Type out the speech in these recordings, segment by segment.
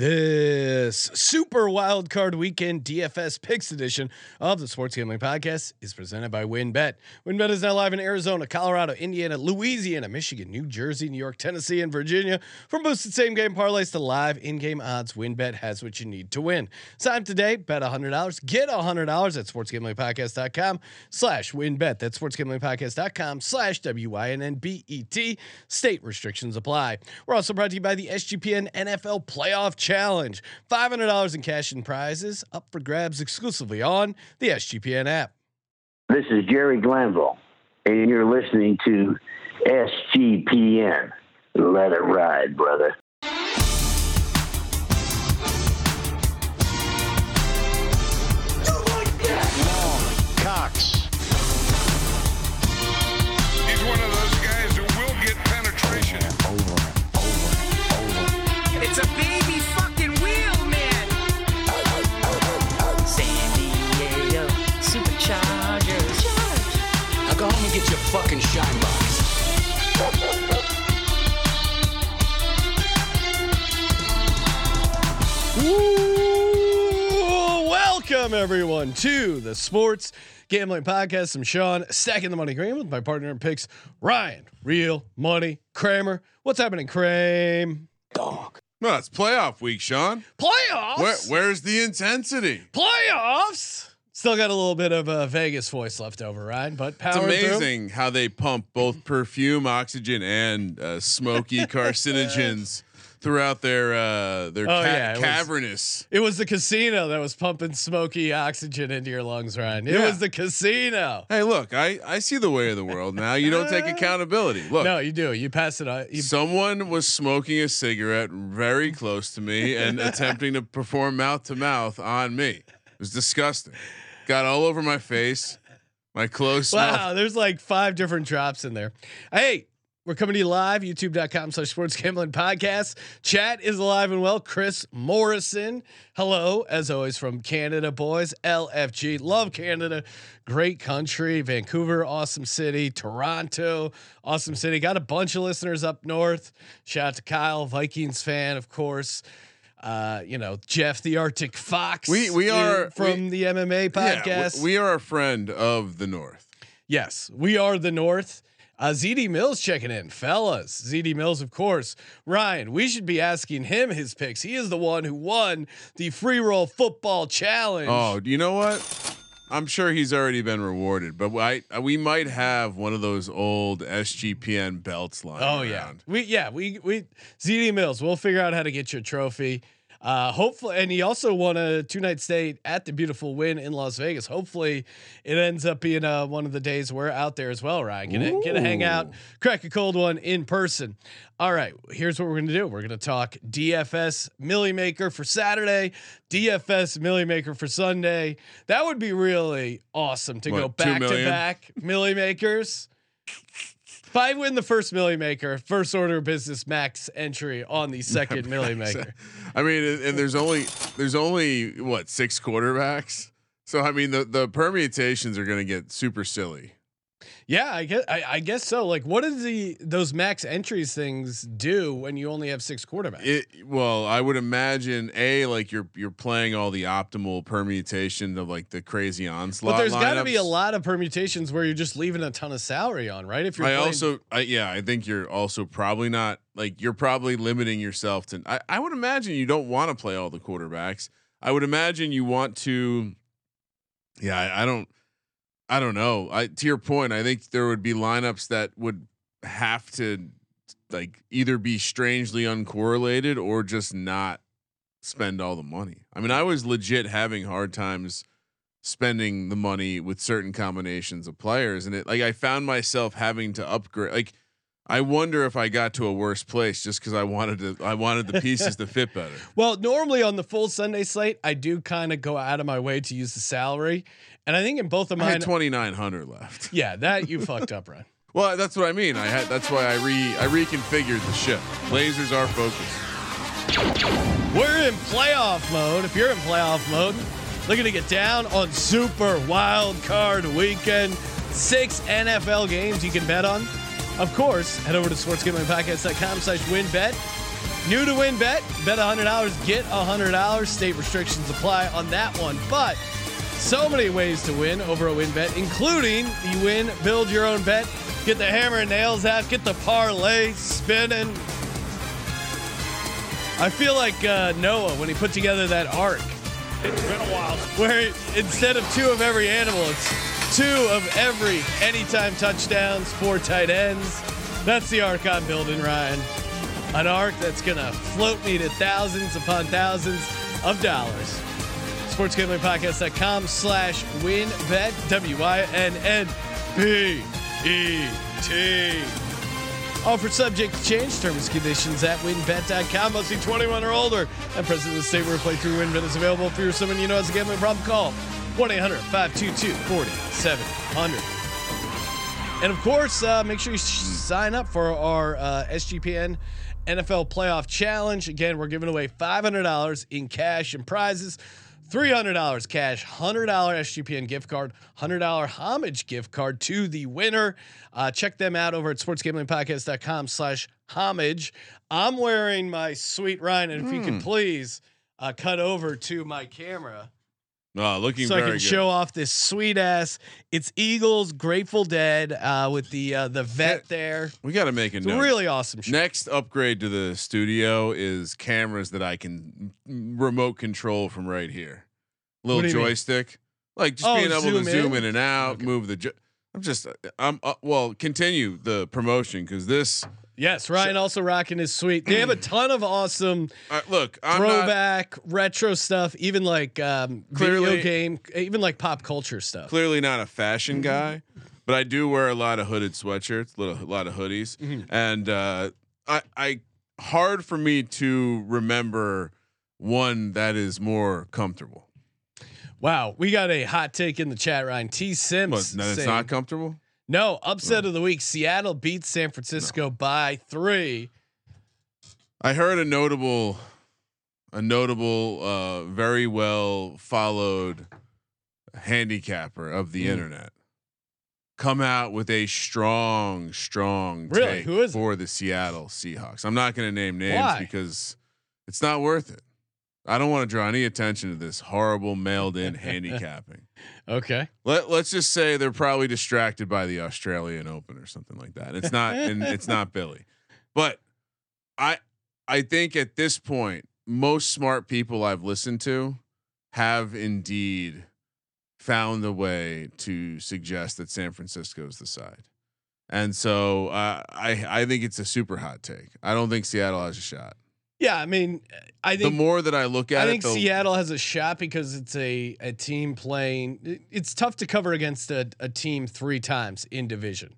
This super wild card weekend DFS picks edition of the Sports Gambling Podcast is presented by WynnBet. WynnBet is now live in Arizona, Colorado, Indiana, Louisiana, Michigan, New Jersey, New York, Tennessee, and Virginia. From boosted same game parlays to live in game odds, WynnBet has what you need to win. Sign up today, bet $100, get $100 at sportsgamblingpodcast.com slash WynnBet. That's sportsgamblingpodcast.com slash W-Y-N-N-B-E-T. State restrictions apply. We're also brought to you by the SGPN NFL Playoff Challenge. $500 in cash and prizes up for grabs exclusively on the SGPN app. This is Jerry Glanville, and you're listening to SGPN. Let it ride, brother. Fucking shine box. Ooh, welcome everyone to the Sports Gambling Podcast. I'm Sean, stacking the money green with my partner in picks, Ryan, real money Kramer. What's happening, Kramer? Dog. No, it's playoff week, Sean. Playoffs. Where, where's the intensity? Playoffs. Still got a little bit of a Vegas voice left over, Ryan, but It's amazing how they pump both perfume, oxygen, and uh, smoky carcinogens throughout their uh, their Oh, ca- yeah, it was- cavernous. It was the casino that was pumping smoky oxygen into your lungs, Ryan. It Yeah. was the casino. Hey, look, I, I see the way of the world now. You don't take accountability. Look, No, you do. You pass it on. You, someone was smoking a cigarette very close to me and attempting to perform mouth to mouth on me. It was disgusting. Got all over my face. My clothes smelled wow, there's like five different drops in there. Hey, we're coming to you live, youtube.com slash sports gambling podcast. Chat is alive and well. Chris Morrison. Hello, as always, from Canada, boys. LFG. Love Canada. Great country. Vancouver, awesome city. Toronto, awesome city. Got a bunch of listeners up north. Shout out to Kyle, Vikings fan, of course. Uh, you know, Jeff the Arctic Fox. We- we are- from we- the MMA Yeah, podcast. we, we are a friend of the North. Yes, we are the North. Uh, ZD Mills checking in, fellas. ZD Mills, of course. Ryan, we should be asking him his picks. He is the one who won the free roll football challenge. Oh, do you know what? I'm sure he's already been rewarded, but I uh, we might have one of those old SGPN belts lying Oh yeah, we yeah we we ZD Mills. We'll figure out how to get your trophy. Uh, hopefully, and he also won a two night stay at the beautiful Wynn in Las Vegas. Hopefully, it ends up being uh, one of the days we're out there as well. Ryan, get to hang out, crack a cold one in person. All right, here's what we're gonna do. We're gonna talk DFS Milly Maker for Saturday, DFS Milly Maker for Sunday. That would be really awesome to What, go back to back Milly Makers. If I win the first Milly Maker, first order business max entry on the second Milly Maker. I mean, and and there's only there's only what six quarterbacks. So I mean, the the permutations are going to get super silly. Yeah, I guess I, I guess so. Like, what does the those max entries things do when you only have six quarterbacks? It well, I would imagine a like you're you're playing all the optimal permutation of like the crazy onslaught. but there's got to be a lot of permutations where you're just leaving a ton of salary on, right? If you're I also, I, yeah, I think you're also probably not like you're probably limiting yourself to. I, I would imagine you don't want to play all the quarterbacks. I would imagine you want to. Yeah, I, I don't. I don't know. I to your point, I think there would be lineups that would have to like either be strangely uncorrelated or just not spend all the money. I mean, I was legit having hard times spending the money with certain combinations of players and it like I found myself having to upgrade like I wonder if I got to a worse place just cuz I wanted to I wanted the pieces to fit better. Well, normally on the full Sunday slate, I do kind of go out of my way to use the salary, and I think in both of I mine, had 2900 left. yeah, that you fucked up, Ryan. Well, that's what I mean. I had that's why I re I reconfigured the ship. Lasers are focused. We're in playoff mode. If you're in playoff mode, looking to get down on Super Wild Card Weekend, six NFL games you can bet on. Of course, head over to sportsgamblingpodcast.com slash WynnBet. New to WynnBet, bet $100, get $100. State restrictions apply on that one. But so many ways to win over a WynnBet, including the win, build your own bet, get the hammer and nails app, get the parlay spinning. I feel like uh, Noah when he put together that ark. It's been a while. where instead of two of every animal, it's two of every anytime touchdowns, four tight ends. That's the ark I'm building, Ryan. An ark that's gonna float me to thousands upon thousands of dollars. Sports gambling SportsGamblingPodcast.com slash WynnBet W-I-N-N-B-E-T. Offer subject to change. Terms conditions at wynnbet.com. Must be 21 or older. And present in the state where playthrough WynnBet is available. If you're someone you know has a gambling problem, call 1 800 522 4700. And of course, uh, make sure you sign up for our uh, SGPN NFL Playoff Challenge. Again, we're giving away $500 in cash and prizes. $300 cash, $100 SGPN gift card, $100 homage gift card to the winner. Uh, check them out over at sportsgamblingpodcast.com slash homage. I'm wearing my sweet Ryan, and if you can please uh, cut over to my camera Oh, looking so I can good. show off this sweet ass. It's Eagles, Grateful Dead, uh, with the uh, the vet there. we got to make a really awesome. Shit. Next upgrade to the studio is cameras that I can remote control from right here. Little you mean? joystick, like just Oh, being able to zoom in? in and out, move the. Jo- I'm just, I'm uh, well. Continue the promotion because this. Yes, Ryan also rocking his sweet. They have a ton of awesome Uh, look, I'm not. throwback retro stuff, even like um, Clearly- video game, even like pop culture stuff. clearly not a fashion guy, but I do wear a lot of hooded sweatshirts, little a lot of hoodies, and uh, I, I hard for me to remember one that is more comfortable. Wow, we got a hot take in the chat, Ryan. T Sims. But no, it's not comfortable. No, upset of the week. Seattle beats San Francisco by three. I heard a notable, a notable, uh, very well followed handicapper of the internet come out with a strong, strong Really? take Who is it? for the Seattle Seahawks. I'm not going to name names Why? because it's not worth it. I don't want to draw any attention to this horrible mailed in handicapping. Okay. Let Let's just say they're probably distracted by the Australian Open or something like that. It's not, and it's not Billy, but I I think at this point, most smart people I've listened to have indeed found a way to suggest that San Francisco is the side. And so uh, I I think it's a super hot take. I don't think Seattle has a shot. Yeah, I mean, I think The more that I look at I think Seattle has a shot because it's a a team playing. It's tough to cover against a, a team three times in division.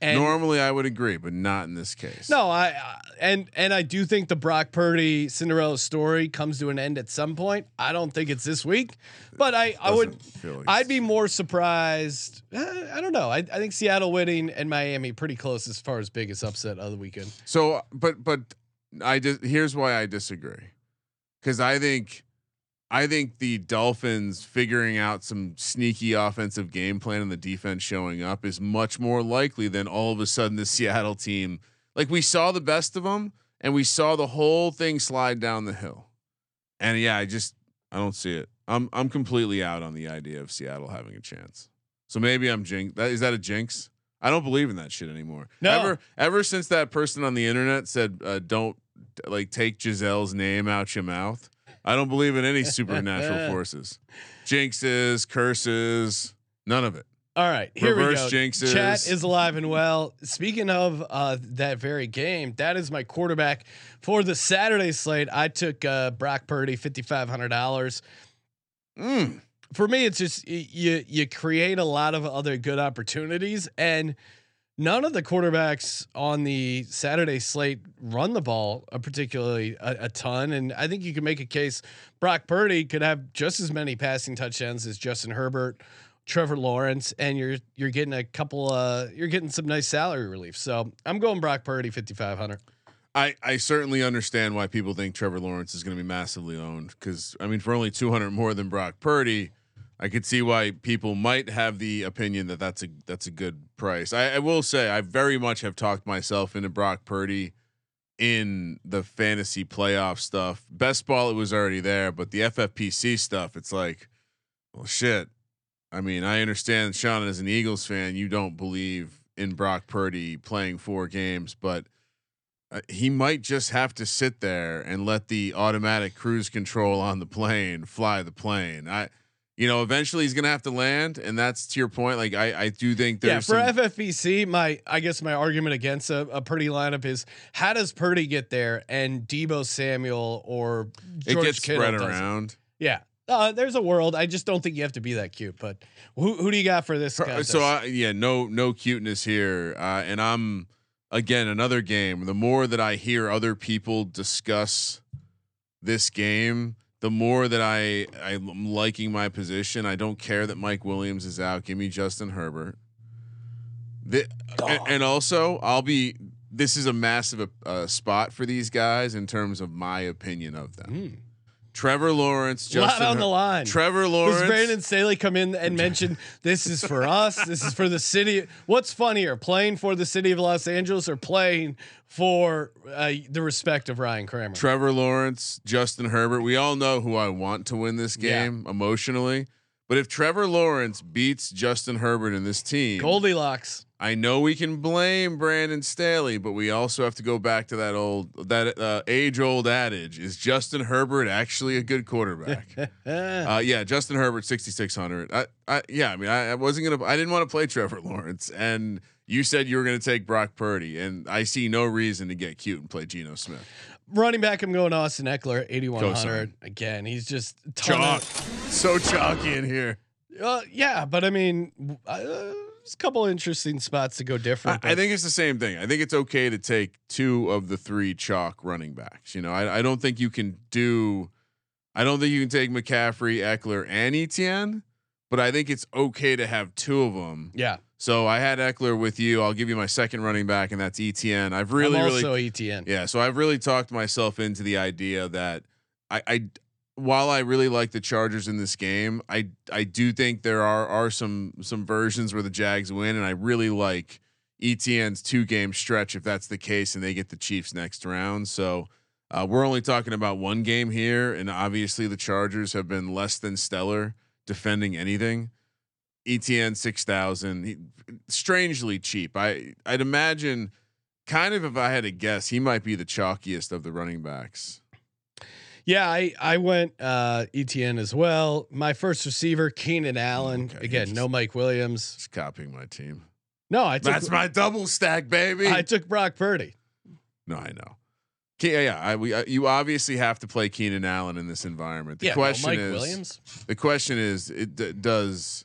And normally I would agree, but not in this case. no, I and and I do think the Brock Purdy Cinderella story comes to an end at some point. I don't think it's this week, but I I would like I'd be more surprised. eh, I don't know. I, I think Seattle winning and Miami pretty close as far as biggest upset of the weekend. So, but but I just here's why I disagree, because I think I think the Dolphins figuring out some sneaky offensive game plan and the defense showing up is much more likely than all of a sudden the Seattle team. Like we saw the best of them, and we saw the whole thing slide down the hill. And yeah, I just I don't see it. I'm I'm completely out on the idea of Seattle having a chance. So maybe I'm jinx. That is that a jinx? I don't believe in that shit anymore. No. Ever ever since that person on the internet said uh, don't like take Gisele's name out your mouth. I don't believe in any supernatural forces. Jinxes, curses, none of it. All right, here Reverse we go. jinxes. Chat is alive and well. Speaking of uh, that very game, that is my quarterback for the Saturday slate. I took uh, Brock Purdy, fifty five hundred dollars. Mm. For me, it's just you you create a lot of other good opportunities, and none of the quarterbacks on the Saturday slate run the ball a particularly a, a ton. And I think you can make a case Brock Purdy could have just as many passing touchdowns as Justin Herbert. Trevor Lawrence, and you're you're getting a couple. Uh, you're getting some nice salary relief. So I'm going Brock Purdy, fifty five hundred. I, I certainly understand why people think Trevor Lawrence is going to be massively owned because I mean for only 200 more than Brock Purdy, I could see why people might have the opinion that that's a that's a good price. I, I will say I very much have talked myself into Brock Purdy in the fantasy playoff stuff. Best ball it was already there, but the FFPC stuff, it's like, well, shit. I mean, I understand Sean as an Eagles fan, you don't believe in Brock Purdy playing four games, but uh, he might just have to sit there and let the automatic cruise control on the plane fly the plane. I, you know, eventually he's gonna have to land, and that's to your point. Like I, I do think there's Yeah, for FFPC, my I guess my argument against a, a Purdy lineup is how does Purdy get there and Deebo Samuel or it gets Kittle spread doesn't? around. Yeah, uh, there's a world. I just don't think you have to be that cute. But who who do you got for this? Contest? So I, yeah, no no cuteness here, uh, and I'm again another game. The more that I hear other people discuss this game, the more that I I'm liking my position. I don't care that Mike Williams is out. Give me Justin Herbert. The, and, and also, I'll be. This is a massive uh, spot for these guys in terms of my opinion of them. Mm. Trevor Lawrence, a lot Justin on the line. Trevor Lawrence. Does. Brandon Staley come in and mention this is for us? This is for the city. What's funnier, playing for the city of Los Angeles or playing for uh, the respect of Ryan Kramer? Trevor Lawrence, Justin Herbert. We all know who I want to win this Yeah. game emotionally. But if Trevor Lawrence beats Justin Herbert in this team, Goldilocks. I know we can blame Brandon Staley, but we also have to go back to that old that uh, age old adage: Is Justin Herbert actually a good quarterback? uh, yeah, Justin Herbert, sixty six hundred. I, I, yeah, I mean, I, I wasn't gonna, I didn't want to play Trevor Lawrence, and you said you were gonna take Brock Purdy, and I see no reason to get cute and play Geno Smith. Running back, I'm going Austin Ekeler, 8100. Cosign. Again, he's just Chalk, so chalky in here. Uh, yeah, but I mean, uh, there's a couple interesting spots to go different. I but- think it's the same thing. I think it's okay to take two of the three chalk running backs. You know, I, I don't think you can do. I don't think you can take McCaffrey, Ekeler, and Etienne, but I think it's okay to have two of them. yeah, So I had Ekeler with you. I'll give you my second running back, and that's Etienne. I've really, I'm really, also Etienne. yeah. So I've really talked myself into the idea that I, I, while I really like the Chargers in this game, I, I do think there are are some some versions where the Jags win, and I really like Etienne's two game stretch if that's the case, and they get the Chiefs next round. So. Uh, we're only talking about one game here, and obviously the Chargers have been less than stellar defending anything. Etienne six thousand, strangely cheap. I I'd imagine, kind of if I had to guess, he might be the chalkiest of the running backs. Yeah, I I went uh Etienne as well. My first receiver, Keenan Allen. Okay, Again, just- no Mike Williams. Just copying my team. No, I took That's my double stack, baby. I took Brock Purdy. no, I know. Yeah, yeah. I, we, uh, you obviously have to play Keenan Allen in this environment. The yeah, question Mike is, Williams. the question is, it d- does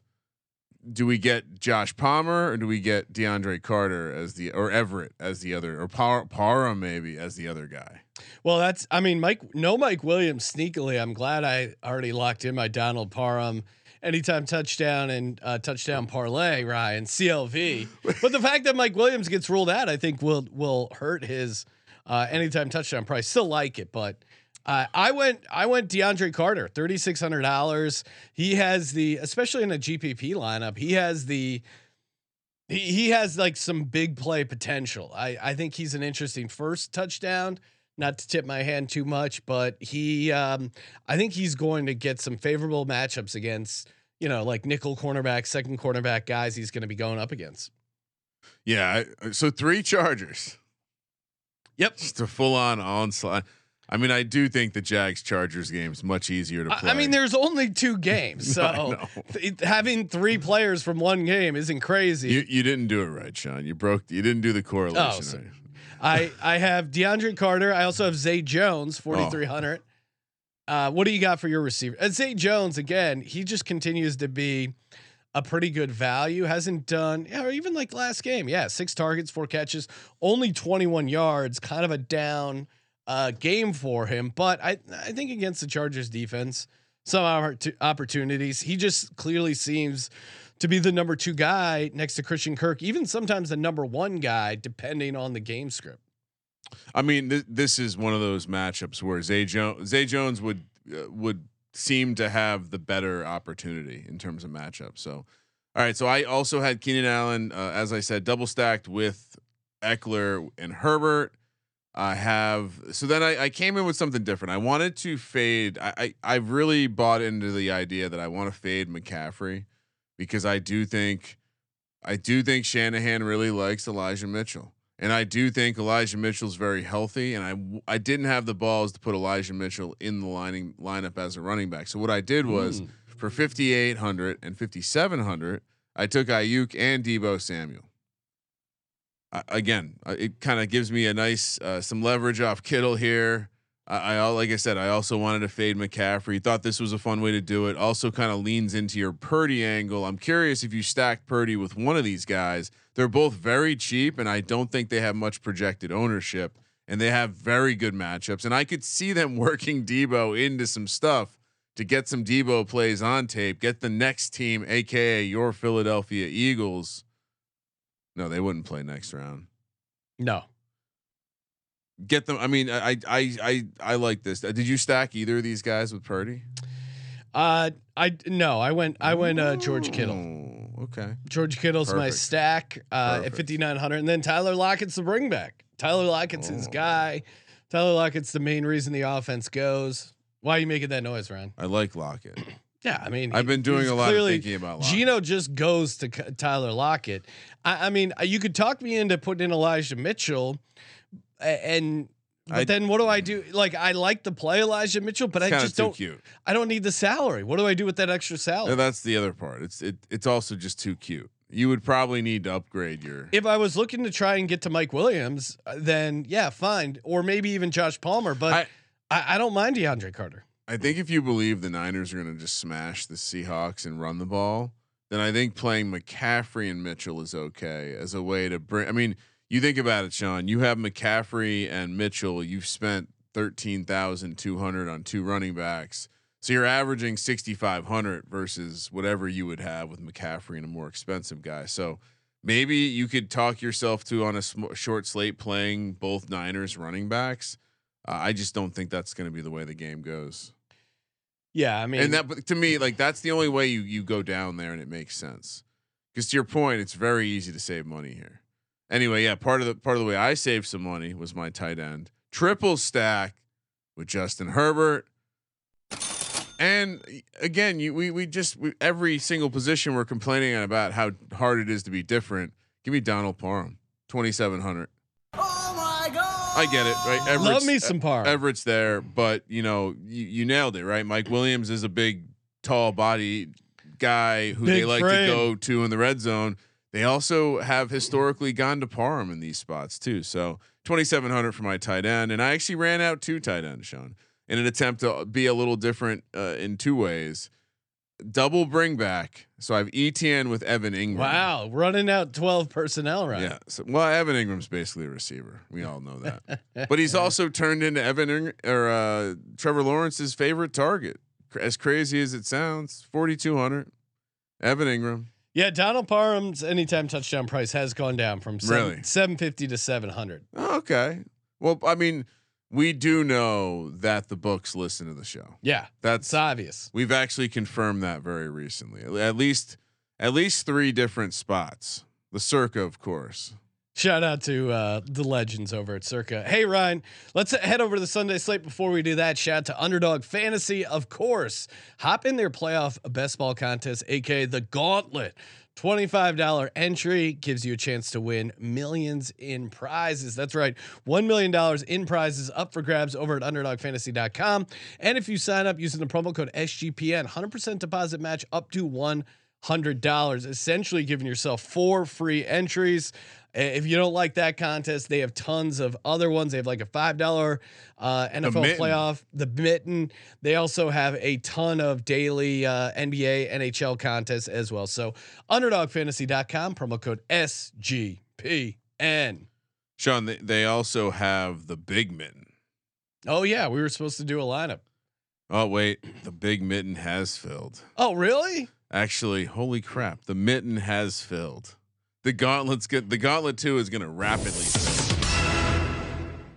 do we get Josh Palmer or do we get DeAndre Carter as the or Everett as the other or Par- Parham maybe as the other guy? Well, that's I mean, Mike no Mike Williams sneakily. I'm glad I already locked in my Donald Parham anytime touchdown and uh, touchdown parlay, Ryan, CLV. but the fact that Mike Williams gets ruled out, I think will will hurt his uh, anytime touchdown price. Still like it, but uh, I went I went DeAndre Carter, thirty six hundred dollars. He has the especially in a GPP lineup, he has the he, he has like some big play potential. I, I think he's an interesting first touchdown. Not to tip my hand too much, but he um, I think he's going to get some favorable matchups against, you know, like nickel cornerback, second cornerback guys he's going to be going up against. Yeah. So three Chargers. Yep. Just a full on onslaught. I mean, I do think the Jags Chargers game is much easier to play. I, mean, there's only two games, so th- having three players from one game isn't crazy. you you didn't do it right, Sean. You broke. You didn't do the correlation Oh, so- right. I I have DeAndre Carter. I also have Zay Jones, forty three hundred. Uh, what do you got for your receiver? And Zay Jones again. He just continues to be a pretty good value. Hasn't done, or even like last game. Yeah, six targets, four catches, only twenty one yards. Kind of a down uh, game for him, but I I think against the Chargers defense, some opportunities. He just clearly seems to be the number two guy next to Christian Kirk, even sometimes the number one guy, depending on the game script. I mean, th- this is one of those matchups where Zay Jones Zay Jones would uh, would seem to have the better opportunity in terms of matchup. So, all right. So I also had Keenan Allen, uh, as I said, double stacked with Ekeler and Herbert. I have so then I, I came in with something different. I wanted to fade. I, I really bought into the idea that I want to fade McCaffrey because I do think I do think Shanahan really likes Elijah Mitchell. And I do think Elijah Mitchell's very healthy, and I I didn't have the balls to put Elijah Mitchell in the lining lineup as a running back. So what I did was for 5800 and 5700, I took Aiyuk and Deebo Samuel. Uh, again, it kind of gives me a nice uh, some leverage off Kittle here. I, I like I said, I also wanted to fade McCaffrey. Thought this was a fun way to do it. Also, kind of leans into your Purdy angle. I'm curious if you stack Purdy with one of these guys. They're both very cheap, and I don't think they have much projected ownership. And they have very good matchups, and I could see them working Deebo into some stuff to get some Deebo plays on tape. Get the next team, aka your Philadelphia Eagles. No, they wouldn't play next round No. get them. I mean, I I I I like this. Uh, Did you stack either of these guys with Purdy? Uh, I no, I went I went uh, George Kittle. Okay. George Kittle's my stack uh, at 5900 and then Tyler Lockett's the bring back. Tyler Lockett's his Oh. guy. Tyler Lockett's the main reason the offense goes. Why are you making that noise, Ryan? I like Lockett. Yeah, I mean, I've been doing a lot of thinking about Lockett. Geno just goes to Tyler Lockett. I, I mean, you could talk me into putting in Elijah Mitchell, and but I- then what do I do? Like, I like to play Elijah Mitchell, but I just don't. cute. I don't need the salary. What do I do with that extra salary? And that's the other part. It's it it's also just too cute. You would probably need to upgrade your. if I was looking to try and get to Mike Williams, uh, then yeah, fine, or maybe even Josh Palmer. But I- I, I, don't mind DeAndre Carter. I think if you believe the Niners are going to just smash the Seahawks and run the ball, then I think playing McCaffrey and Mitchell is okay as a way to bring. I mean, you think about it, Sean. You have McCaffrey and Mitchell. You've spent thirteen thousand two hundred on two running backs, so you're averaging sixty five hundred versus whatever you would have with McCaffrey and a more expensive guy. So maybe you could talk yourself to on a sm- short slate playing both Niners running backs. Uh, I just don't think that's going to be the way the game goes Yeah, I mean, and that but to me like that's the only way you you go down there and it makes sense because to your point it's very easy to save money here anyway yeah part of the part of the way i saved some money was my tight end triple stack with justin herbert and again you we, we just we, every single position we're complaining about how hard it is to be different give me donald parham 2700 Oh my god! I get it, right? love Everett's- me some par. Everett's there, but you know, you, you nailed it, right? Mike Williams is a big, tall body guy who they like frame. to go to in the red zone. They also have historically gone to Parham in these spots too. So 2,700 for my tight end, and I actually ran out two tight ends, Sean, in an attempt to be a little different uh, in two ways. Double bring back. So I have Etienne with Evan Engram. wow, running out twelve personnel, right? Yeah. So, well, Evan Engram's basically a receiver. We all know that. but he's also turned into Evan Ing- or uh, Trevor Lawrence's favorite target. As crazy as it sounds, 4,200. Evan Engram. Yeah, Donald Parham's anytime touchdown price has gone down from seven, Really? 750 to 700. Oh, okay. Well, I mean, we do know that the books listen to the show. Yeah, That's obvious. we've actually confirmed that very recently. At least, at least three different spots. The Circa, of course. Shout out to uh, the legends over at Circa. Hey Ryan, let's head over to the Sunday slate. Before we do that, shout out to Underdog Fantasy, of course. Hop in their playoff best ball contest, aka the Gauntlet. $25 entry gives you a chance to win millions in prizes. That's right. $1 million in prizes up for grabs over at underdogfantasy.com. And if you sign up using the promo code SGPN, 100% deposit match up to $100, essentially giving yourself four free entries. If you don't like that contest, they have tons of other ones. They have like a five dollar uh, NFL playoff, the mitten. They also have a ton of daily uh, NBA, NHL contests as well. So underdogfantasy.com promo code SGPN. Sean, they, they also have the Big Mitten. Oh yeah, we were supposed to do a lineup. Oh wait, the big mitten has filled. Oh really? Actually, holy crap, the mitten has filled. The gauntlet's good. The gauntlet two is going to rapidly.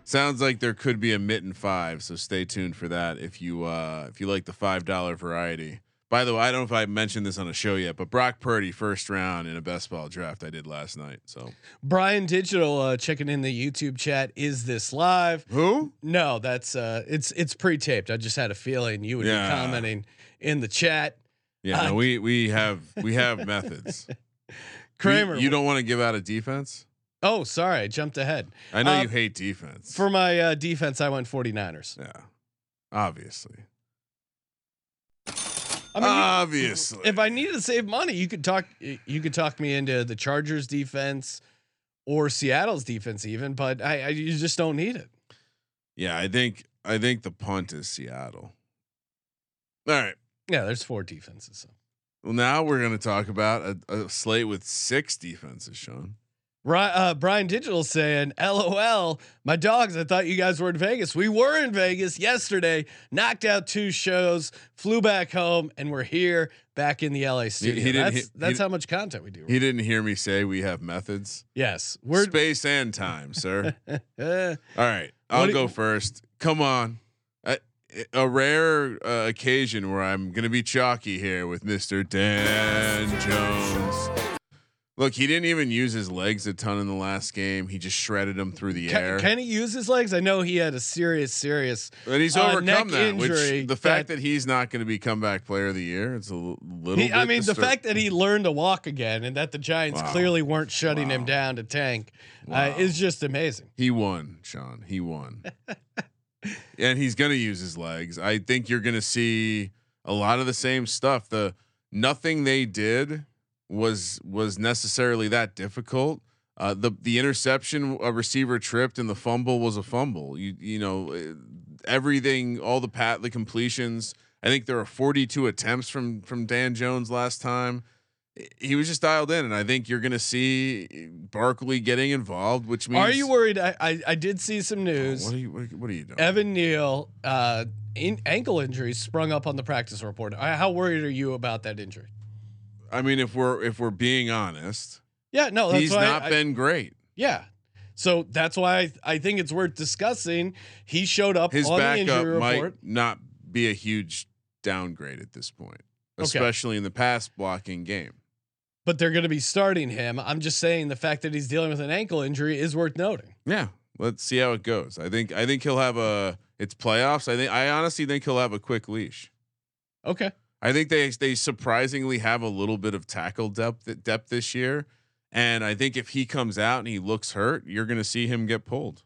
Sounds like there could be a mitten five, so stay tuned for that if you uh if you like the five dollar variety. By the way, I don't know if I mentioned this on a show yet, but Brock Purdy first round in a best ball draft I did last night. So Brian Digital uh, checking in the YouTube chat. Is this live? who? No, that's uh, it's it's pre-taped. I just had a feeling you would Yeah. be commenting in the chat. Yeah, Uh, no, we we have we have methods. Kramer, you, you don't want to give out a defense. Oh, sorry, I jumped ahead. I know Uh, you hate defense. For my uh, defense, I went 49ers. yeah, obviously, I mean, obviously. if I needed to save money, you could talk. You could talk me into the Chargers defense or Seattle's defense, even. But I, I you just don't need it. yeah, I think I think the punt is Seattle. All right. Yeah, there's four defenses. So. Well, now we're going to talk about a, a slate with six defenses, Sean. Right, uh, Brian Digital saying, "LOL, my dogs. I thought you guys were in Vegas. We were in Vegas yesterday. Knocked out two shows, flew back home, and we're here back in the LA studio. he didn't- that's he- that's he- how much content we do. He didn't hear me say we have methods. yes, we're Space and time, sir. All right, I'll do- go first. Come on. A, rare uh, occasion where I'm going to be chalky here with Mr. Dan Jones. Look, he didn't even use his legs a ton in the last game. He just shredded them through the air. can, can he use his legs? I know he had a serious, serious. and he's uh, overcome that. injury Which the fact that- that, he's not going to be comeback player of the year, it's a little. He, I mean, the fact that he learned to walk again and that the Giants Wow. clearly weren't shutting him down to tank uh, is just amazing. He won, Sean. He won. and he's going to use his legs. I think you're going to see a lot of the same stuff. The nothing they did was was necessarily that difficult. Uh, the the interception a receiver tripped and the fumble was a fumble. You you know eh, everything all the pat the completions. I think there were 42 attempts from from Dan Jones last time. He was just dialed in, and I think you're going to see Barkley getting involved, which means. Are you worried? I, I I did see some news. What are you? What, are you doing? Evan Neal, uh, in ankle injury sprung up on the practice report. Uh, How worried are you about that injury? I mean, if we're if we're being honest, Yeah, no, that's he's not I- been great. yeah, so that's why I, I think it's worth discussing. He showed up His on the backup injury might report. not be a huge downgrade at this point, especially in the pass blocking game. But they're going to be starting him. I'm just saying the fact that he's dealing with an ankle injury is worth noting. Yeah, let's see how it goes. I think I think he'll have a. It's playoffs. I think I honestly think he'll have a quick leash. Okay. I think they they surprisingly have a little bit of tackle depth depth this year, and I think if he comes out and he looks hurt, you're going to see him get pulled.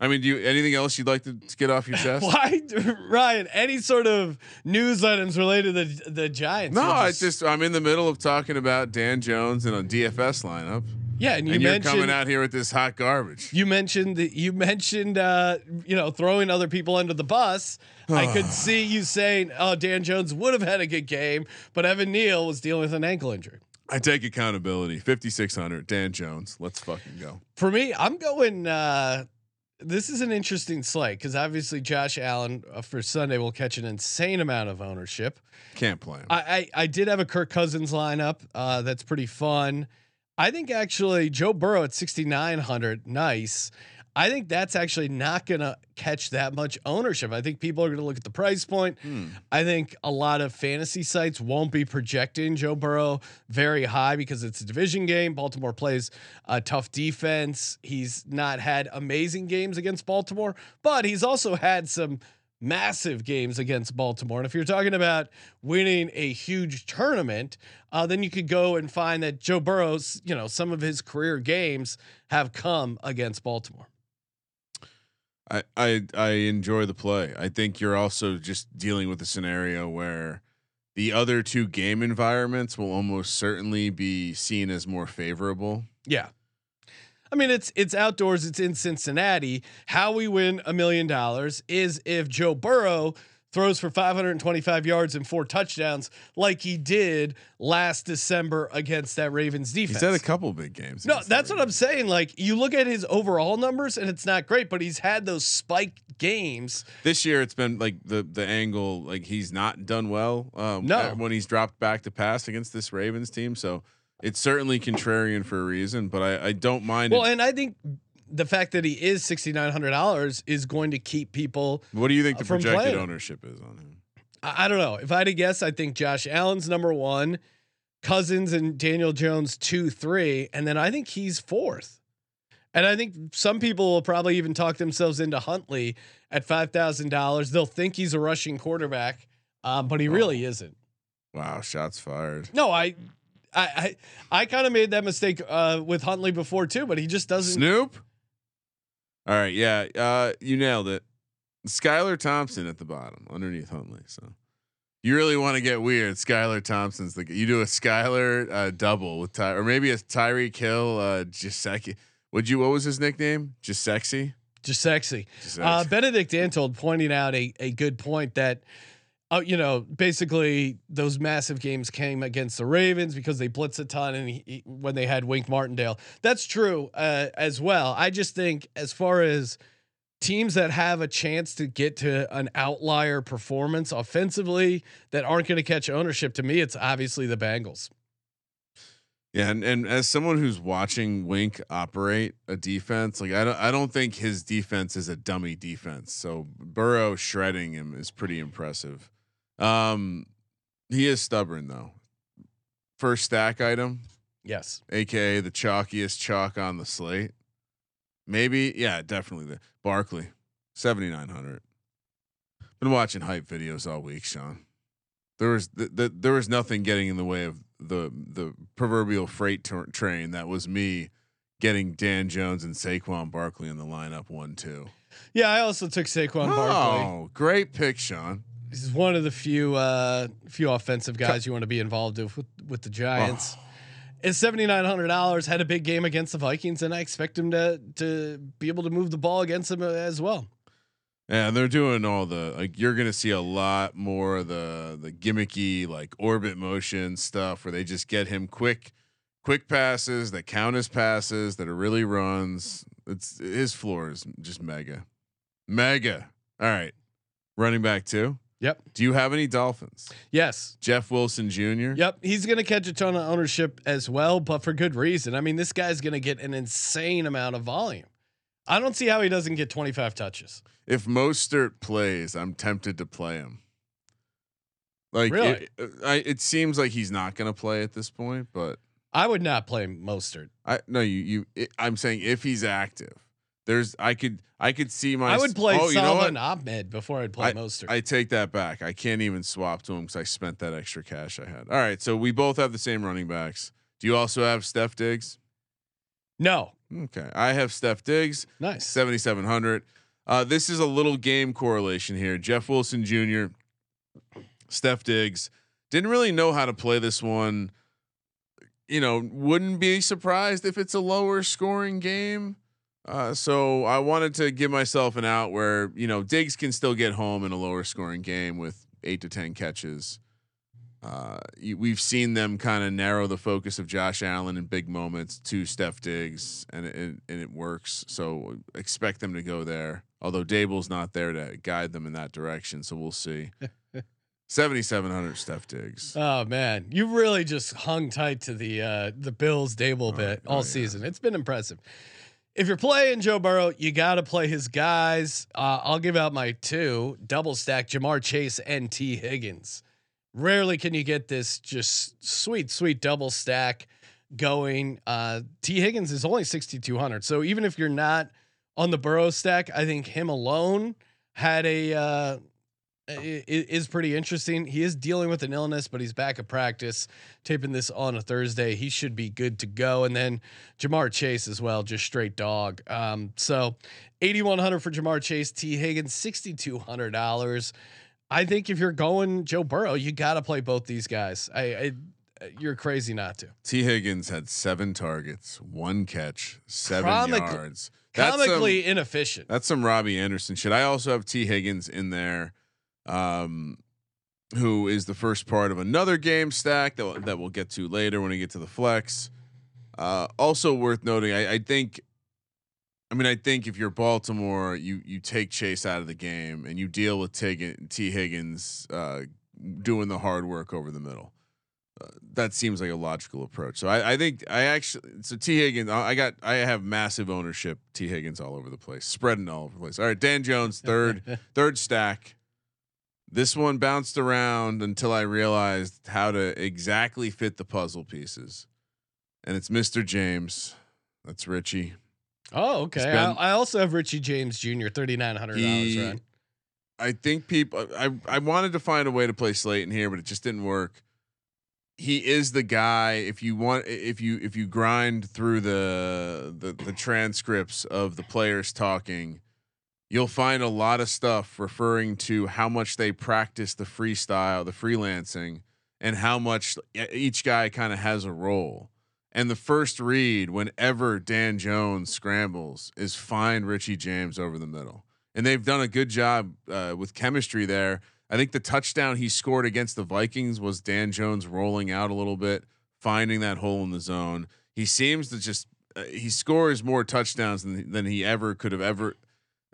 I mean, do you anything else you'd like to, to get off your chest? Why, Ryan? Any sort of news items related to the, the Giants? No, I just I'm in the middle of talking about Dan Jones and a DFS lineup, yeah, and you and you're mentioned coming out here with this hot garbage. You mentioned that you mentioned uh, you know throwing other people under the bus. I could see you saying, "Oh, Dan Jones would have had a good game, but Evan Neal was dealing with an ankle injury." I take accountability. 5600 Dan Jones. Let's fucking go. For me, I'm going. Uh, this is an interesting slate because obviously Josh Allen uh, for Sunday will catch an insane amount of ownership. Can't play him. I I, I did have a Kirk Cousins lineup uh, that's pretty fun. I think actually Joe Burrow at 6900, nice. I think that's actually not going to catch that much ownership. I think people are going to look at the price point. Hmm. I think a lot of fantasy sites won't be projecting Joe Burrow very high because it's a division game. Baltimore plays a tough defense. He's not had amazing games against Baltimore, but he's also had some massive games against Baltimore. And if you're talking about winning a huge tournament, uh, then you could go and find that Joe Burrow's, you know, some of his career games have come against Baltimore. I, I I enjoy the play. I think you're also just dealing with a scenario where the other two game environments will almost certainly be seen as more favorable. Yeah. I mean, it's it's outdoors. It's in Cincinnati. How we win a million dollars is if Joe Burrow throws for 525 yards and four touchdowns, like he did last December against that Ravens defense. He's had a couple big games. no, that's what I'm saying. Like you look at his overall numbers, and it's not great, but he's had those spike games. This year, it's been like the the angle, like he's not done well. Um, No. when he's dropped back to pass against this Ravens team, so it's certainly contrarian for a reason. But I, I don't mind. Well, it. and I think the fact that he is sixty nine hundred dollars is going to keep people. what do you think the projected playing. ownership is on him? I, I don't know. If I had to guess, I think Josh Allen's number one, Cousins and Daniel Jones two, three, and then I think he's fourth. And I think some people will probably even talk themselves into Huntley at five thousand dollars. They'll think he's a rushing quarterback, um, but he really isn't. Wow, shots fired. No, I, I, I, I kind of made that mistake uh, with Huntley before too, but he just doesn't. Snoop. All right, yeah, uh, you nailed it. Skylar Thompson at the bottom, underneath Huntley. So you really want to get weird. Skylar Thompson's the you do a Skylar uh, double with Ty, or maybe a Tyreek Hill Uh, Jaceki. Would you? What was his nickname? Just sexy. Just sexy. Just Uh, sexy. Benedict Antold pointing out a, a good point that, uh, you know, basically those massive games came against the Ravens because they blitz a ton and he, he- when they had Wink Martindale. That's true uh, as well. I just think as far as teams that have a chance to get to an outlier performance offensively that aren't going to catch ownership, to me, it's obviously the Bengals. Yeah, and, and as someone who's watching Wink operate a defense, like I don't I don't think his defense is a dummy defense. So Burrow shredding him is pretty impressive. Um he is stubborn though. First stack item, Yes. aka the chalkiest chalk on the slate. Maybe, yeah, definitely the Barkley, 7900. Been watching hype videos all week, Sean. There was th- th- there was nothing getting in the way of the the proverbial freight train that was me getting Dan Jones and Saquon Barkley in the lineup one two. Yeah, I also took Saquon Barkley. Oh, great pick, Sean. He's one of the few uh few offensive guys you want to be involved with with, the Giants. It's seventy nine hundred dollars. Had a big game against the Vikings, and I expect him to to be able to move the ball against them uh, as well. Yeah, they're doing all the like you're gonna see a lot more of the the gimmicky like orbit motion stuff where they just get him quick quick passes that count as passes that are really runs. It's his floor is just mega. Mega. All right. Running back two. Yep. Do you have any Dolphins? Yes. Jeff Wilson Jr. Yep. He's going to catch a ton of ownership as well, but for good reason. I mean, this guy's going to get an insane amount of volume. I don't see how he doesn't get 25 touches. If Mostert plays, I'm tempted to play him. Like Really? it, I, it seems like he's not going to play at this point, but I would not play Mostert. I no you you it, I'm saying if he's active, there's I could I could see my I would play oh, you know Ahmed before I'd play Mostert. I take that back. I can't even swap to him because I spent that extra cash I had. All right, so we both have the same running backs. Do you also have Steph Diggs? no. Okay, I have Steph Diggs, Nice. seventy seven hundred. Uh, this is a little game correlation here. Jeff Wilson Jr., Steph Diggs didn't really know how to play this one. You know, wouldn't be surprised if it's a lower scoring game. Uh, so I wanted to give myself an out where you know Diggs can still get home in a lower scoring game with eight to ten catches. Uh, you, we've seen them kind of narrow the focus of Josh Allen in big moments to Steph Diggs, and it, and it works. So expect them to go there. Although Daboll's not there to guide them in that direction, so we'll see. Seventy seven hundred Steph Diggs. Oh man, you really just hung tight to the uh the Bills Daboll bit oh, all yeah. season. It's been impressive. If you're playing Joe Burrow, you got to play his guys. Uh, I'll give out my two double stack: Ja'Marr Chase and Tee Higgins. Rarely can you get this just sweet, sweet double stack going. Uh, Tee Higgins is only 6,200, so even if you're not on the Burrow stack, I think him alone had a uh, is pretty interesting. He is dealing with an illness, but he's back at practice. Taping this on a Thursday, he should be good to go. And then Ja'Marr Chase as well, just straight dog. Um, so eighty one hundred for Ja'Marr Chase, Tee Higgins sixty two hundred dollars. I think if you're going Joe Burrow, you got to play both these guys. I, I you're crazy not to. Tee Higgins had seven targets, one catch, seven Comic- yards. That's some- Comically inefficient. That's some Robbie Anderson shit. I also have Tee Higgins in there, um, who is the first part of another game stack that that we'll get to later when we get to the flex. Uh, also worth noting, I, I think. I mean, I think if you're Baltimore, you you take Chase out of the game and you deal with T. T. Higgins uh, doing the hard work over the middle. Uh, that seems like a logical approach. So I, I think I actually so Tee Higgins I I got I have massive ownership Tee Higgins all over the place, spreading all over the place. All right, Dan Jones third third stack. This one bounced around until I realized how to exactly fit the puzzle pieces. And it's Mr. James. That's Richie. Oh, okay. been- I, I also have Richie James Jr. Thirty nine hundred dollars. Right. I think people uh, I I wanted to find a way to play Slayton here, but it just didn't work. He is the guy if you want if you if you grind through the the, the transcripts of the players talking, you'll find a lot of stuff referring to how much they practice the freestyle, the freelancing, and how much each guy kind of has a role. And the first read whenever Dan Jones scrambles is find Richie James over the middle and they've done a good job uh, with chemistry there. I think the touchdown he scored against the Vikings was Dan Jones rolling out a little bit, finding that hole in the zone. He seems to just uh, he scores more touchdowns than than he ever could have ever.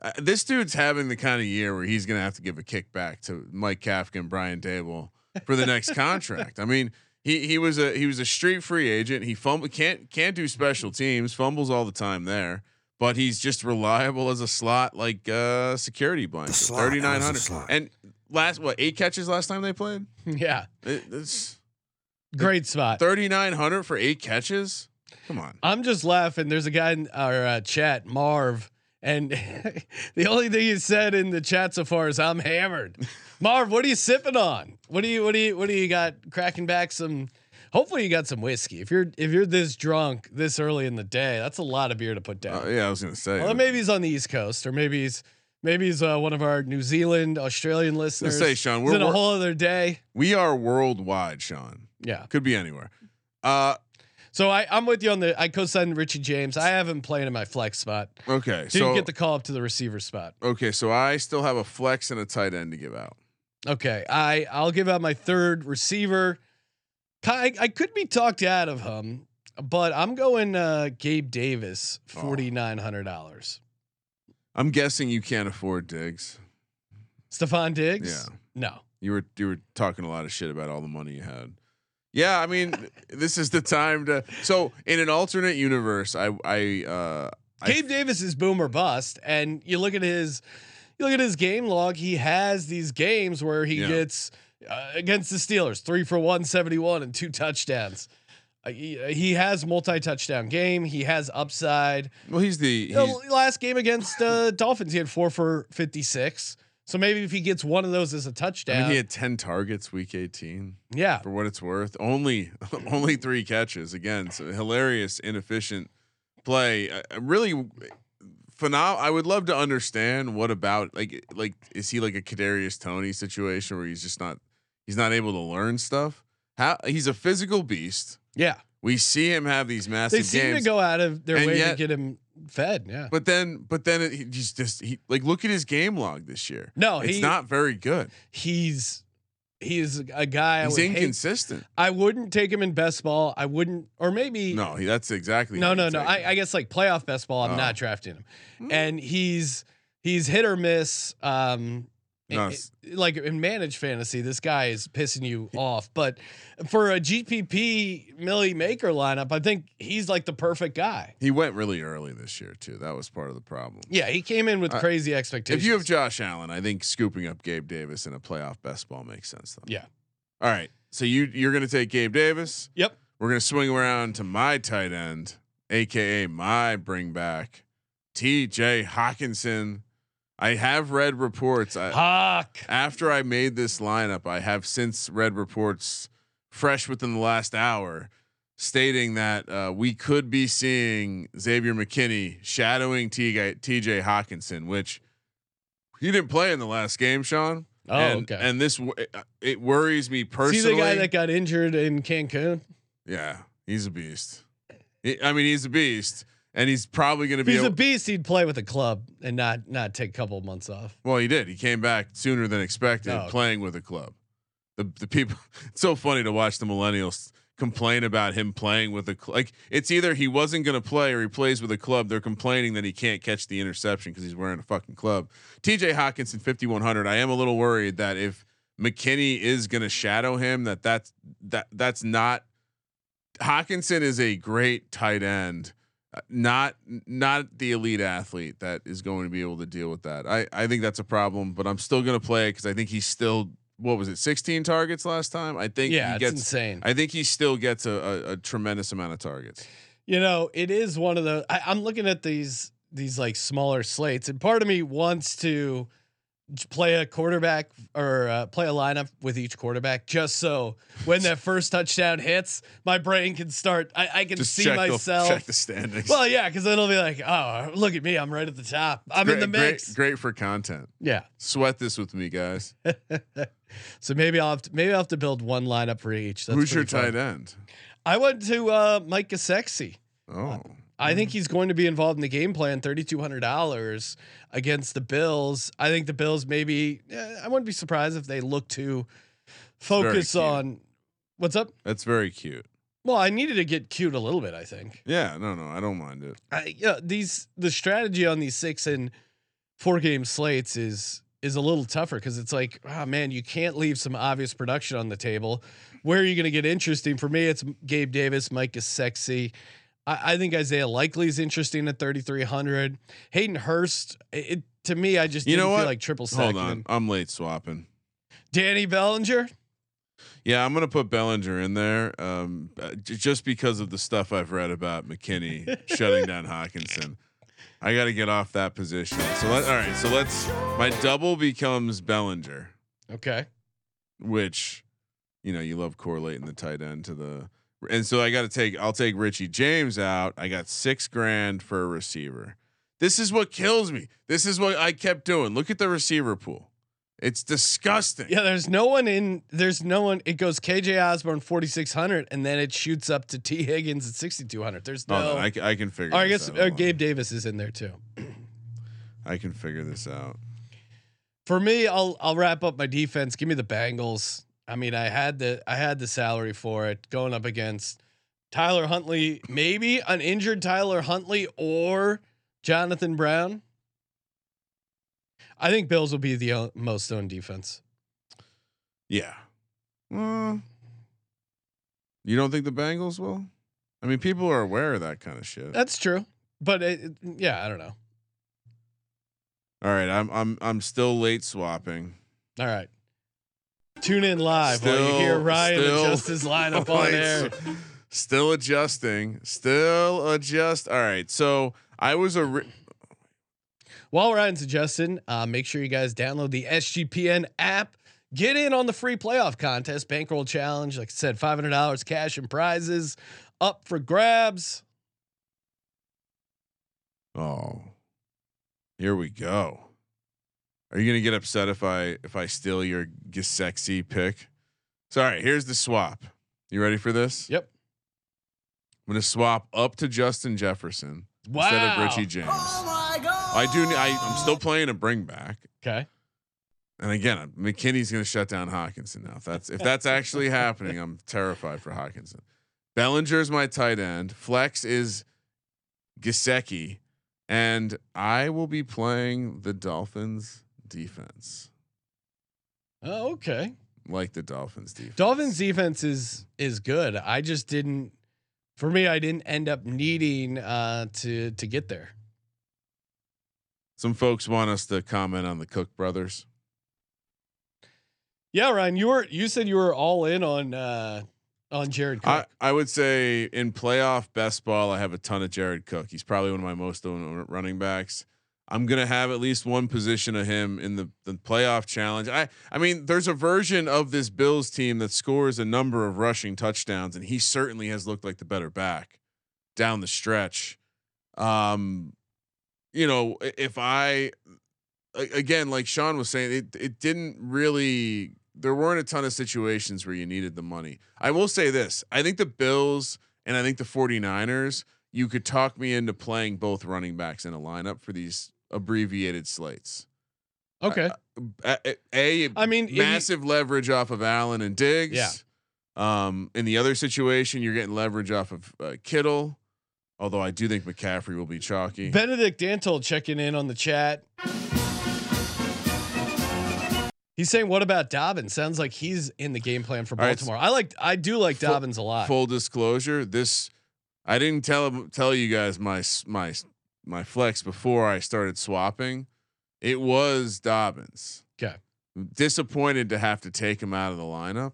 Uh, this dude's having the kind of year where he's going to have to give a kickback to Mike Kafka and Brian Daboll for the next contract. I mean, he he was a he was a street free agent. He fumble can't can't do special teams, fumbles all the time there but he's just reliable as a slot like uh security blanket. slot, Thirty as nine a hundred slot. and last what eight catches last time they played. Yeah. It, it's Great spot. thirty nine hundred for eight catches. Come on. I'm just laughing. There's a guy in our uh, chat, Marv, and the only thing he said in the chat so far is "I'm hammered." Marv, what are you sipping on? What do you what do you what do you got? Cracking back some. Hopefully you got some whiskey. If you're if you're this drunk this early in the day, that's a lot of beer to put down. Uh, yeah, I was gonna say. well, maybe he's on the East Coast, or maybe he's maybe he's uh, one of our New Zealand, Australian listeners. say, Sean, we're in a whole other day. we are worldwide, Sean. Yeah. Could be anywhere. Uh, So I I'm with you on the I co-signed Richie James. I have him playing in my flex spot. okay. Didn't So get the call up to the receiver spot. okay, so I still have a flex and a tight end to give out. Okay, I I'll give out my third receiver. I, I could be talked out of him, but I'm going uh, Gabe Davis, forty nine hundred dollars. I'm guessing you can't afford Diggs. Stefon Diggs. Yeah. No. You were you were talking a lot of shit about all the money you had. Yeah, I mean, this is the time to. So in an alternate universe, I I uh I- Davis is boom or bust, and you look at his, you look at his game log. He has these games where he Yeah. gets uh, against the Steelers, three for one seventy one and two touchdowns. Uh, he, he has multi touchdown game. He has upside. well, he's the The he's, last game against uh, Dolphins, he had four for 56. So maybe if he gets one of those as a touchdown, mean, he had ten targets week eighteen. yeah, For what it's worth, only only three catches. Again, so hilarious, inefficient play. Uh, really phenomenal. I would love to understand what about like like is he like a Kadarius Toney situation where he's just not he's not able to learn stuff? How he's a physical beast. yeah. We see him have these massive They seem games. to go out of their way yet- to get him fed. Yeah. But then, but then it, he's just he like look at his game log this year. No, it's he- not very good. He's he's a guy. I He's hate- inconsistent. I wouldn't take him in best ball. I wouldn't, or maybe No, he, that's exactly. no, no, no. I. I guess like playoff best ball. I'm Oh. Not drafting him, and he's he's hit or miss. Um, No, i- it's- like in managed fantasy, this guy is pissing you off. But for a GPP Milly Maker lineup, I think he's like the perfect guy. he went really early this year too. That was part of the problem. Yeah, he came in with Uh, crazy expectations. If you have Josh Allen, I think scooping up Gabe Davis in a playoff best ball makes sense though. yeah, All right. So you you're gonna take Gabe Davis. yep. We're gonna swing around to my tight end, aka my bring back, T.J. Hockenson. I have read reports. I, after I made this lineup, I have since read reports fresh within the last hour stating that uh, we could be seeing Xavier McKinney shadowing TJ, TJ Hockenson, which he didn't play in the last game, Sean. Oh, and, okay. And this it worries me personally. See the guy that got injured in Cancun. yeah, he's a beast. He- I mean, he's a beast, and he's probably going to be. he's a beast, he'd play with a club and not not take a couple of months off. Well, he did. He came back sooner than expected, Oh, okay. playing with a club. The the people. It's so funny to watch the millennials complain about him playing with a cl- like. It's either he wasn't going to play or he plays with a club. They're complaining that he can't catch the interception because he's wearing a fucking club. T.J. Hockenson, fifty one hundred. I am a little worried that if McKinney is going to shadow him, that that's that that's not. Hockenson is a great tight end. Not not the elite athlete that is going to be able to deal with that. I I think that's a problem, but I'm still going to play because I think he's still what was it 16 targets last time? I think Yeah, he it's gets insane. I think he still gets a, a, a tremendous amount of targets. You know, it is one of the. I, I'm looking at these these like smaller slates, and part of me wants to play a quarterback or uh, play a lineup with each quarterback, just so when that first touchdown hits, my brain can start. I, I can Just see check myself. the check the standings. well, yeah, because it'll be like, oh, look at me, I'm right at the top. I'm in the mix. Great, great for content. Yeah. Sweat this with me, guys. So maybe I'll have to maybe I'll have to build one lineup for each. That's Who's your fun. tight end? I went to uh, Mike Gesicki. Oh, I think he's going to be involved in the game plan. Thirty two hundred dollars against the Bills. I think the Bills maybe. eh, I wouldn't be surprised if they look to focus on what's up. that's very cute. Well, I needed to get cute a little bit. I think. Yeah, no, no, I don't mind it. I, yeah, these the strategy on these six and four game slates is is a little tougher because it's like, oh man, you can't leave some obvious production on the table. Where are you going to get interesting? For me, it's Gabe Davis, Mike is sexy. I, I think Isaiah Likely is interesting at 3,300. Hayden Hurst, it, to me, I just You know what? feel like triple Hold on. I'm late swapping. Danny Bellinger, Yeah, I'm gonna put Bellinger in there, um, uh, j- just because of the stuff I've read about McKinney shutting down Hockenson. I got to get off that position. So let, all right, so let's. My double becomes Bellinger, okay. which, you know, you love correlating the tight end to the. And so I got to take. I'll take Richie James out. I got six grand for a receiver. This is what kills me. This is what I kept doing. Look at the receiver pool. It's disgusting. Yeah, there's no one in. There's no one. It goes KJ Osborn 4,600, and then it shoots up to Tee Higgins at 6,200. There's Hold no. on, I, I can figure. Oh, I guess uh, Gabe Davis is in there too. I can figure this out. For me, I'll I'll wrap up my defense. Give me the Bengals. I mean, I had the I had the salary for it going up against Tyler Huntley, maybe an injured Tyler Huntley or Jonathan Brown. I think Bills will be the most owned defense. Yeah. Well, you don't think the Bengals will? I mean, people are aware of that kind of shit. That's true, but it, it- yeah, I don't know. All right, I'm I'm I'm still late swapping. All right, tune in live while you hear Ryan still adjust his lineup on air. Still adjusting. Still adjust. All right. So I was a ri- While Ryan's adjusting, uh, make sure you guys download the SGPN app. Get in on the free playoff contest, bankroll challenge. Like I said, five hundred dollars cash and prizes up for grabs. oh, here we go. Are you gonna get upset if I if I steal your Gesicki pick? Sorry. Here's the swap. You ready for this? Yep. I'm gonna swap up to Justin Jefferson Wow. instead of Richie James. Oh I do. I, I'm still playing a bring back, Okay. and again, McKinney's going to shut down Hockenson now. If that's if that's actually happening, I'm terrified for Hockenson. Bellinger's my tight end. Flex is Gesicki, and I will be playing the Dolphins defense, Oh, okay. like the Dolphins defense. Dolphins defense is is good. I just didn't. For me, I didn't end up needing uh, to to get there. Some folks want us to comment on the Cook brothers. Yeah, Ryan, you were you said you were all in on uh, on Jared Cook. I, I would say in playoff best ball, I have a ton of Jared Cook. He's probably one of my most owned running backs. I'm gonna have at least one position of him in the, the playoff challenge. I I mean, there's a version of this Bills team that scores a number of rushing touchdowns, and he certainly has looked like the better back down the stretch. Um, you know, if I again, like Sean was saying, it it didn't really. There weren't a ton of situations where you needed the money. I will say this: I think the Bills and I think the 49ers. You could talk me into playing both running backs in a lineup for these abbreviated slates. okay. A, a, I mean, you- massive leverage off of Allen and Diggs. Yeah. Um, in the other situation, you're getting leverage off of uh, Kittle. Although I do think McCaffrey will be chalky. Benedict Dantle checking in on the chat. He's saying, "What about Dobbins? Sounds like he's in the game plan for All right, Baltimore. I like, I do like full- Dobbins a lot. Full disclosure: this I didn't tell tell you guys my my my flex before I started swapping. It was Dobbins. Okay. Disappointed to have to take him out of the lineup,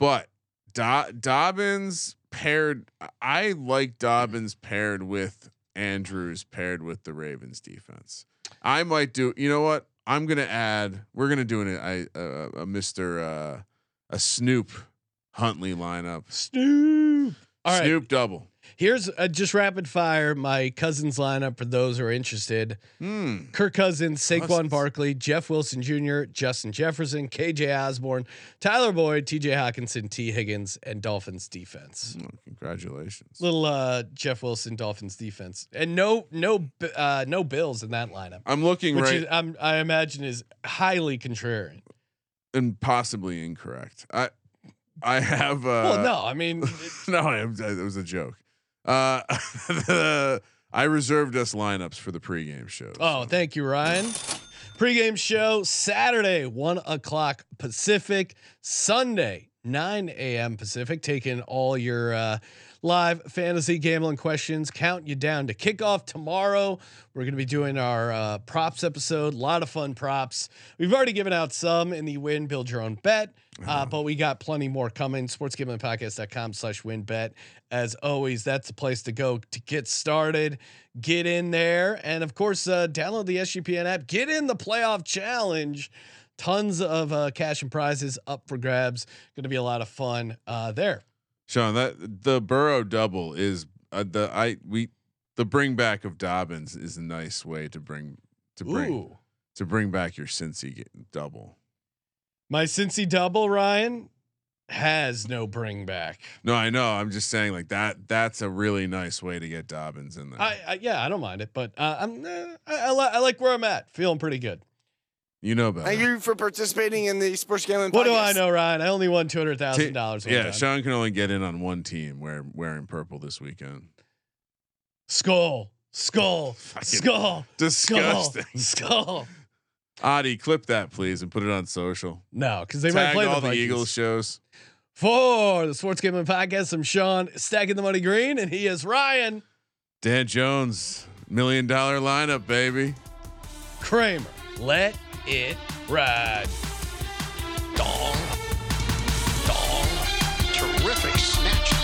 but Do- Dobbins paired. I like Dobbins paired with Andrews paired with the Ravens defense. I might do. You know what? I'm gonna add. We're gonna do an I uh, a Mister uh, a Snoop Huntley lineup. Snoop. All right. Snoop double. Here's uh, just rapid fire my cousins lineup for those who are interested. Hmm. Kirk Cousins, Saquon Cousins. Barkley, Jeff Wilson Jr., Justin Jefferson, KJ Osborn, Tyler Boyd, TJ Hockenson, Tee Higgins, and Dolphins defense. Well, congratulations. Little uh, Jeff Wilson Dolphins defense, and no no uh, no Bills in that lineup, I'm looking which right is I'm, I imagine is highly contrarian. and possibly incorrect. I I have. Uh, well, no, I mean no, I, it was a joke. Uh, the, I reserved us lineups for the pregame show. Oh, so. thank you, Ryan. Pre-game show Saturday, one o'clock Pacific. Sunday, nine a.m. Pacific. Taking all your uh, live fantasy gambling questions. Count you down to kickoff tomorrow. We're going to be doing our uh, props episode. A lot of fun props. We've already given out some in the Wynn, build your own bet. Uh, but we got plenty more coming. Sportsgamblingpodcast.com slash WynnBet. As always, that's the place to go to get started. Get in there. And of course, uh, download the SGPN app. Get in the playoff challenge. Tons of uh, cash and prizes up for grabs. Going to be a lot of fun uh, there. Sean, that the Burrow double is uh, the I we the bring back of Dobbins is a nice way to bring to bring Ooh. to bring back your Cincy double. My Cincy double, Ryan, has no bring back. No, I know. I'm just saying like that. That's a really nice way to get Dobbins in there. I, I yeah, I don't mind it, but uh, I'm uh, I, I, li- I like where I'm at. Feeling pretty good. you know better. Thank you for participating in the Sports Gambling What do I know, Ryan? I only won two hundred thousand dollars. Yeah, Sean can only get in on one team where wearing purple this weekend. Skull, skull, skull, Disgusting. skull, skull. Adi, clip that please and put it on social. No, because they Tag might play all the, the Eagles shows. For the Sports Gambling Podcast, I'm Sean stacking the money green, and he is Ryan. Dan Jones, million dollar lineup, baby. Kramer, let it ride. Dong, dong, terrific snatch.